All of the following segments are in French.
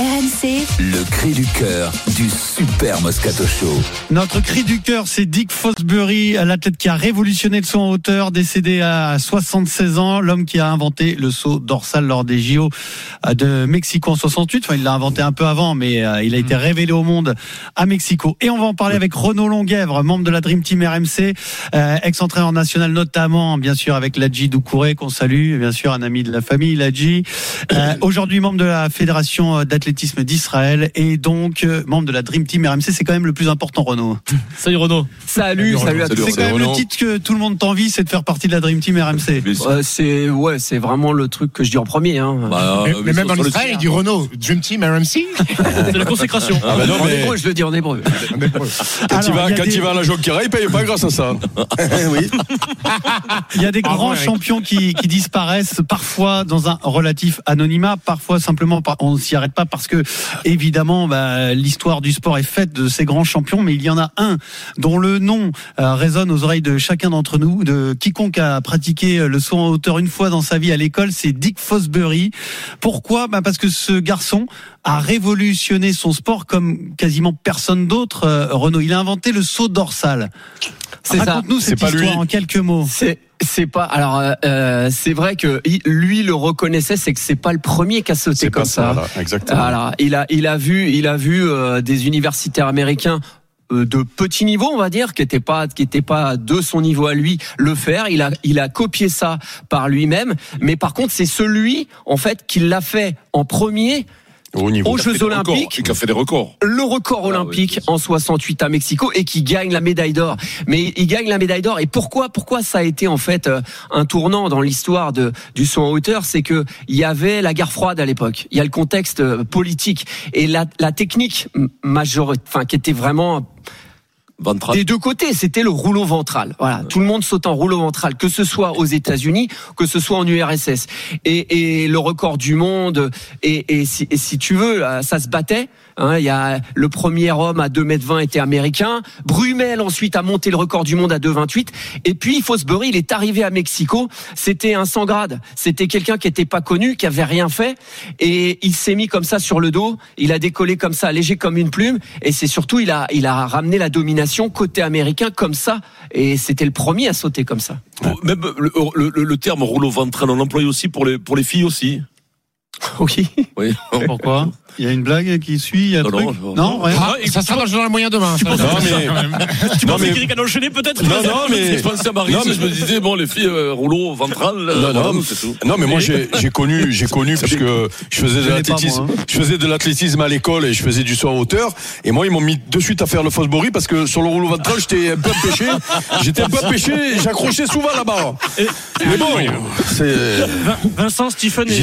RMC le cri du cœur du Super Moscato Show. Notre cri du cœur, c'est Dick Fosbury, l'athlète qui a révolutionné le saut en hauteur, décédé à 76 ans, l'homme qui a inventé le saut dorsal lors des JO de Mexico en 68. Enfin, il l'a inventé un peu avant, mais euh, il a été révélé au monde à Mexico. Et on va en parler avec Renaud Longuèvre, membre de la Dream Team RMC, euh, ex-entraîneur national notamment, bien sûr, avec Ladji Doucouré, qu'on salue, bien sûr, un ami de la famille, Ladji. Euh, Aujourd'hui, membre de la Fédération d'athlétisme d'Israël et donc euh, membre de la Dream Team RMC. C'est quand même le plus important, Renaud. Salut Renaud. Salut, salut à tous. C'est quand même le titre que tout le monde t'envie, c'est de faire partie de la Dream Team RMC. Euh, c'est ouais, c'est vraiment le truc que je dis en premier. Hein. Bah, mais, mais même en Israël, il dit Renault, Dream Team, RMC. C'est la consécration. Ah bah non, en mais hébreu, je le dis en hébreu. quand il Alors, va, il y a quand des- il va à la Jonquera, il paye pas grâce à ça. oui. Il y a des Ah grands ouais, champions qui, qui disparaissent parfois dans un relatif anonymat, parfois simplement par, on s'y arrête pas parce que évidemment bah, l'histoire du sport est faite de ces grands champions, mais il y en a un dont le nom euh, résonne aux oreilles de chacun d'entre nous, de quiconque a pratiqué le saut en hauteur une fois dans sa vie à l'école, c'est Dick Fosbury. Pourquoi? Bah Parce que ce garçon a révolutionné son sport comme quasiment personne d'autre. Euh, Renaud, il a inventé le saut dorsal. C'est ça. Raconte-nous cette lui. histoire en quelques mots. C'est pas alors euh, euh, c'est vrai que lui le reconnaissait c'est que c'est pas le premier qui a sauté comme pas ça, là, exactement. Alors, il a, il a vu, il a vu euh, des universitaires américains euh, de petit niveau, on va dire, qui n'étaient pas, qui étaient pas de son niveau à lui, le faire. Il a, il a copié ça par lui-même. Mais par contre, c'est celui, en fait, qui l'a fait en premier Au niveau. aux Jeux Olympiques Il a fait des records. le record olympique en 68 à Mexico et qui gagne la médaille d'or. Mais il gagne la médaille d'or et pourquoi pourquoi ça a été en fait euh, un tournant dans l'histoire de du saut en hauteur, c'est que il y avait la guerre froide à l'époque. Il y a le contexte euh, politique et la la technique majeure enfin qui était vraiment des deux côtés, c'était le rouleau ventral. Voilà, tout le monde saute en rouleau ventral, que ce soit aux États-Unis, que ce soit en URSS. Et, et le record du monde, et, et, si, et si tu veux, euh, ça se battait. Hein, il y a le premier homme à 2m20 était américain. Brumel ensuite a monté le record du monde à 2,28. Et puis Fosbury, il est arrivé à Mexico. C'était un sans grade. C'était quelqu'un qui était pas connu, qui avait rien fait. Et il s'est mis comme ça sur le dos. Il a décollé comme ça, léger comme une plume. Et c'est surtout, il a, il a ramené la domination côté américain comme ça. Et c'était le premier à sauter comme ça. Même le, le- le terme rouleau ventral, on l'emploie aussi pour les, pour les filles aussi. Oui. Oui. Pourquoi? Il y a une blague qui suit, il y a un Non, truc non, Non, ouais. Ah, ça sera dans le journal moyen demain. mais, Tu penses mais- a enchaîné peut-être non, non, mais, Je pensais à Marie, Non, mais- je me disais, bon, les filles, euh, rouleau ventral, euh, Non, non, tout. non, mais moi j'ai connu, j'ai connu parce que je faisais de l'athlétisme, hein. je faisais de l'athlétisme à l'école et je faisais du saut en hauteur. Et moi ils m'ont mis de suite à faire le Fosbury parce que sur le rouleau ventral j'étais un peu empêché, j'étais un peu empêché, et j'accrochais souvent la barre. Mais bon, c'est, Vin- Vincent, Stephen et.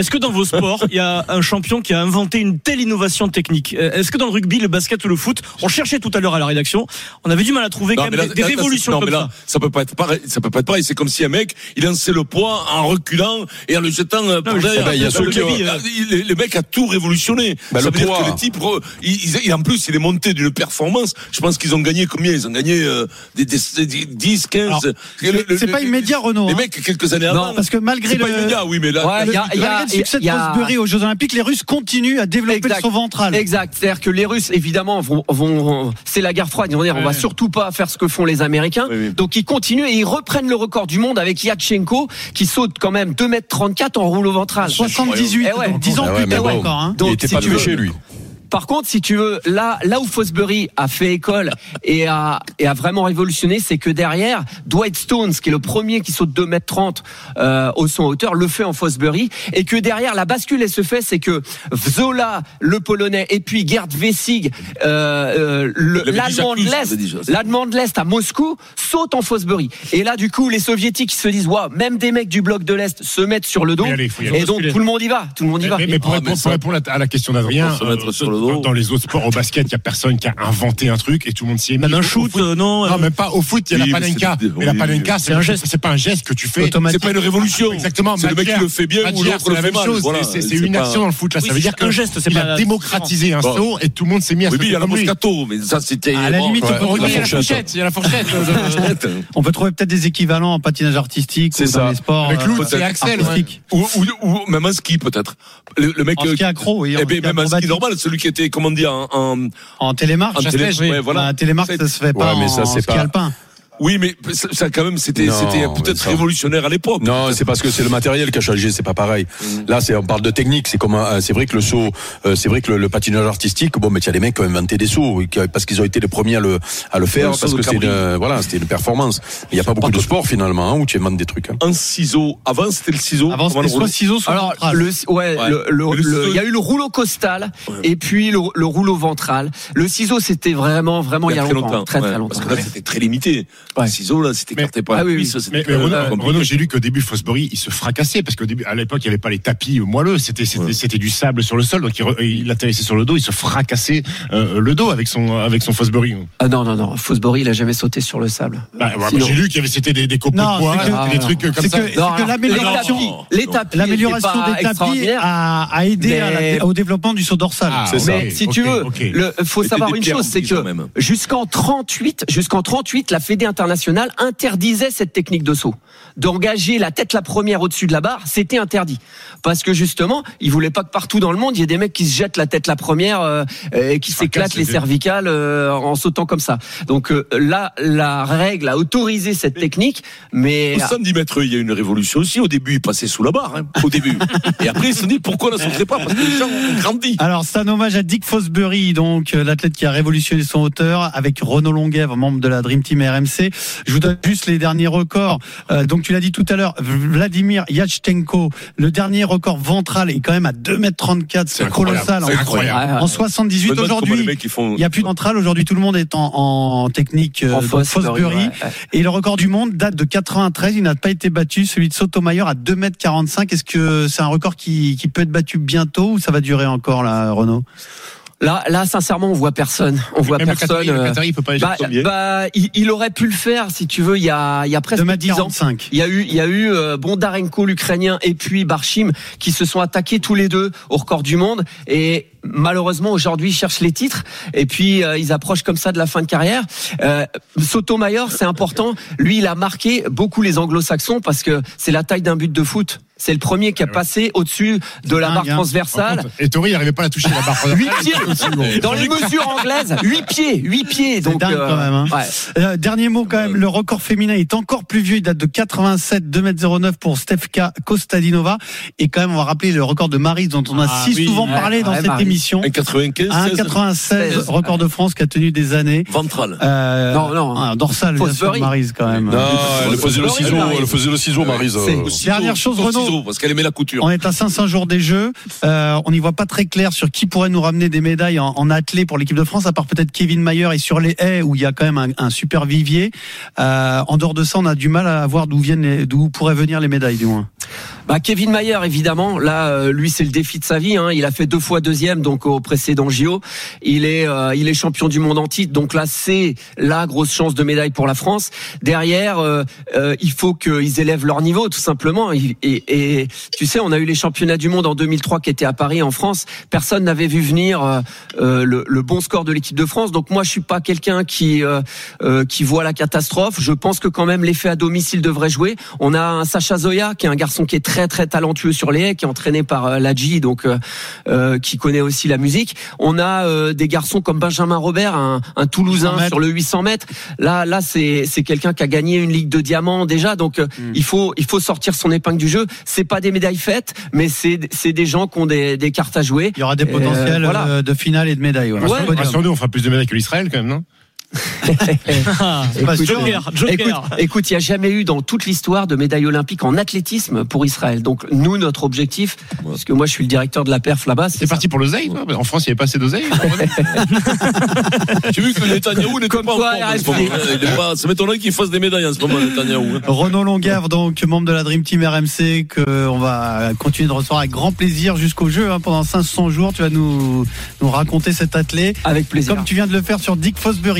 Est-ce que dans vos sports, il y a un champion qui a inventé une telle innovation technique Euh, Est-ce que dans le rugby, le basket ou le foot, on cherchait tout à l'heure à la rédaction, on avait du mal à trouver Non, quand même là- des, des là, là, révolutions c'est- non, comme mais là, ça ça peut pas être pareil. Ça peut pas être pareil. C'est comme si un mec, il lançait le poids en reculant et en le jetant euh, par mais je- derrière. il y a Là, ceux le qui mec, a- il- le mec a tout révolutionné. Bah, ça le veut dire poids. que les types, re- il, il- il- en plus, il est monté d'une performance. Je pense qu'ils ont gagné combien? Ils ont gagné euh, des, des, des 10, 15. Alors, Le- le- C'est pas le- immédiat, Renaud. Les hein. mecs, quelques années Non, avant. Parce que malgré c'est pas le, immédiat, oui, mais là, Ouais, il y a- y le succès a- de Fosbury aux Jeux Olympiques, les Russes continuent à développer Exact. le saut ventral. Exact. C'est-à-dire que les Russes, évidemment, vont, vont c'est la guerre froide. Ils vont dire, on va surtout pas faire ce que font les Américains. Oui, oui. Donc ils continuent et ils reprennent le record du monde avec Yatchenko qui saute quand même 2 m 34 en rouleau ventral. 78, Eh ouais. donc 10 ans Ah ouais, plus tard bon. encore. Hein. il Donc, était si pas tu veux- touché lui. Par contre, si tu veux, là, là où Fosbury a fait école et a, et a vraiment révolutionné, c'est que derrière, Dwight Stones, qui est le premier qui saute 2 m 30 euh, au son hauteur, le fait en Fosbury, et que derrière, la bascule, elle se fait, c'est que Zola, le Polonais, et puis Gerd Wessig, euh, euh, l'Allemand de l'Est, l'Allemand de l'Est à Moscou, saute en Fosbury. Et là, du coup, les Soviétiques ils se disent, waouh, même des mecs du bloc de l'Est se mettent sur le dos, aller, et donc tout le monde y va, tout le monde y va. Mais, mais pour, Ah, répondre, mais ça- pour répondre à la question d'Adrien, Euh, dans, dans les autres sports au basket, il y a personne qui a inventé un truc et tout le monde s'y est mis. Même un Au shoot, foot- euh, non. Non, euh, même pas au foot, il y a Oui, la panenka. c'est- Mais la panenka, c'est un geste, c'est pas un geste que tu fais. C'est pas une révolution. Exactement. C'est le mec qui le fait bien ou l'autre c'est le la fait même mal. C'est- une action dans le foot là. Ça veut dire un que geste, c'est il pas- a démocratisé un saut et tout le monde s'est mis à il y a la. Moscato, mais ça c'était. À la limite, on peut La il y a la fourchette. il y a la fourchette. On peut trouver peut-être des équivalents en patinage artistique C'est ou dans ça. les sports Avec euh, c'est Axel. Ou, même un ski peut-être. Le, mec. En ski euh, accro, oui. eh même un ski normal, celui qui était, comment dire, en, en, En télémarche, en ça se télé- fait. ouais, voilà. Bah, télémarche, ça se fait pas Ouais, mais ça, en ski pas- alpin. Oui, mais ça, ça, quand même, c'était, c'était peut-être révolutionnaire à l'époque. Non, c'est parce que c'est le matériel qui a changé, c'est pas pareil. Là, c'est on parle de technique, c'est comme c'est vrai que le saut, euh, c'est vrai que le, le patinage artistique, bon, mais il y a des mecs qui ont inventé des sauts parce qu'ils ont été les premiers à le à le faire Le parce que c'est cabri. une, voilà, c'était une performance. Il y a pas beaucoup de sports finalement hein, où tu inventes des trucs. hein. Un ciseau. Avant, c'était le ciseau. Avant, c'était le rouleau. soit ciseaux, soit Alors, le, ouais, Ouais. le- le- Mais le le- ciseau- il y a eu le rouleau costal et puis le, le rouleau ventral. Le ciseau, c'était vraiment, vraiment il y a, très longtemps, très très ouais, longtemps. Parce que là, c'était très limité. Ouais. ciseau, là, c'était écarté par Ah oui, oui. Mais, mais Renaud, j'ai lu qu'au début Fosbury il se fracassait parce qu'au début à l'époque il n'y avait pas les tapis moelleux c'était c'était Ouais. du sable sur le sol donc il, re- il atterrissait sur le dos il se fracassait euh, le dos avec son avec son Fosbury Ah non, non, non. Fosbury, il a jamais sauté sur le sable. bah, ouais, Sinon- j'ai lu qu'il y avait c'était des, des copeaux de poids c'est que- des trucs comme ça l'amélioration- pas des tapis a, a aidé la- au développement du saut dorsal. Ah. Mais si tu veux, le, faut savoir une chose, c'est que jusqu'en 38, jusqu'en 38, la Fédé internationale interdisait cette technique de saut. D'engager la tête la première au-dessus de la barre, c'était interdit. Parce que justement, ils voulaient pas que partout dans le monde, il y ait des mecs qui se jettent la tête la première euh, et qui s'éclatent les cervicales euh, en sautant comme ça. Donc euh, là, la règle a autorisé cette technique, mais Au 110 mètres, il y a eu une révolution aussi. Au début, ils passaient sous la barre, hein, au début. Et après, ils se sont dit, pourquoi on ne sauterait pas Parce que les gens ont grandi. Alors, c'est un hommage à Dick Fosbury, donc l'athlète qui a révolutionné son hauteur, avec Renaud Longuèvre, membre de la Dream Team RMC. Je vous donne juste les derniers records. Euh, donc, tu l'as dit tout à l'heure, Vladimir Yachtenko, le dernier record ventral est quand même à 2m34, c'est colossal. c'est En- incroyable. En 78 Je me demande comment les aujourd'hui, il n'y a plus de ventral. Aujourd'hui, tout le monde est en, en technique euh, en donc Fosbury, Fosbury. ouais, ouais. Et le record du monde date de 93. Il n'a pas été battu. Celui de Sotomayor à 2m45. Est-ce que c'est un record qui, qui peut être battu bientôt ou ça va durer encore, là, Renaud? Là, là, sincèrement, on voit personne. On voit même le personne. Qatari, le euh, Qatari, il peut pas aller bah, bah, il, il aurait pu le faire, si tu veux, il y a, il y a presque 10 ans. 2m45. Il y a eu, il y a eu euh, Bondarenko l'Ukrainien et puis Barchim qui se sont attaqués tous les deux au record du monde et malheureusement aujourd'hui ils cherchent les titres et puis euh, ils approchent comme ça de la fin de carrière. Euh, Sotomayor c'est important, lui il a marqué beaucoup les Anglo-Saxons parce que c'est la taille d'un but de foot. C'est le premier qui a passé au-dessus de la barre hein. Transversale. Et Tori il n'arrivait pas à toucher la barre 8 transversale, dans les mesures anglaises, 8 pieds, 8 pieds donc dingue, quand même, hein. ouais. Euh, dernier mot quand même, le record féminin est encore plus vieux, il date de 87, 2m09 pour Stefka Kostadinova. Et quand même, on va rappeler le record de Maris dont on a Ah si oui, souvent ouais, parlé dans ouais, cette Maryse. émission. 1,95, 1,96 16. record de France qui a tenu des années. Ventral. Euh, Non, non. ah, dorsal, bien sûr, Fosbury. Maryse quand même. Non, elle faisait le ciseau, elle faisait le ciseau, euh, ciseau, Dernière chose, au Renaud. Parce qu'elle aimait la couture. On est à 500 jours des Jeux. Euh, on n'y voit pas très clair sur qui pourrait nous ramener des médailles en, en athlée pour l'équipe de France, à part peut-être Kevin Mayer et sur les haies où il y a quand même un, un super vivier. Euh, en dehors de ça, on a du mal à voir d'où viennent, d'où pourraient venir les médailles, du moins. Bah Kevin Mayer évidemment là euh, lui c'est le défi de sa vie hein. il a fait deux fois deuxième donc au précédent JO il est euh, il est champion du monde en titre donc là c'est la grosse chance de médaille pour la France derrière euh, euh, il faut qu'ils élèvent leur niveau tout simplement et, et, et, tu sais on a eu les championnats du monde en 2003 qui étaient à Paris en France personne n'avait vu venir euh, euh, le, le bon score de l'équipe de France donc moi je suis pas quelqu'un qui euh, euh, qui voit la catastrophe je pense que quand même l'effet à domicile devrait jouer on a un Sacha Zoya qui est un garçon qui est très très talentueux sur les haies, qui est entraîné par euh, Ladji, donc euh, qui connaît aussi la musique. On a euh, des garçons comme Benjamin Robert, un, un Toulousain 800 mètres. sur le 800 mètres. Là, là, c'est c'est quelqu'un qui a gagné une ligue de diamants déjà, donc Hmm. il faut il faut sortir son épingle du jeu. C'est pas des médailles faites, mais c'est c'est des gens qui ont des, des cartes à jouer. Il y aura des Euh, potentiels voilà. euh, de finale et de médailles. ouais. Rassure-nous, on fera plus de médailles que l'Israël quand même, non? Écoute, sûr. Joker, Joker. Écoute, écoute, il n'y a jamais eu dans toute l'histoire de médaille olympique en athlétisme pour Israël. Donc nous, notre objectif, parce que moi je suis le directeur de la perf là-bas, C'est parti pour l'oseille, toi En France, il n'y avait pas assez d'oseille J'ai vu que Netanyahou n'était Comme pas en quoi, en ce RFC. moment. Il est pas- Ça m'étonnerait qu'il fasse des médailles en ce moment, Netanyahou. hein. Renaud Longuerre, donc membre de la Dream Team RMC, que on va continuer de recevoir avec grand plaisir jusqu'au jeu. hein, pendant 500 jours, tu vas nous, nous raconter cet athlète, avec plaisir. comme tu viens de le faire sur Dick Fosbury.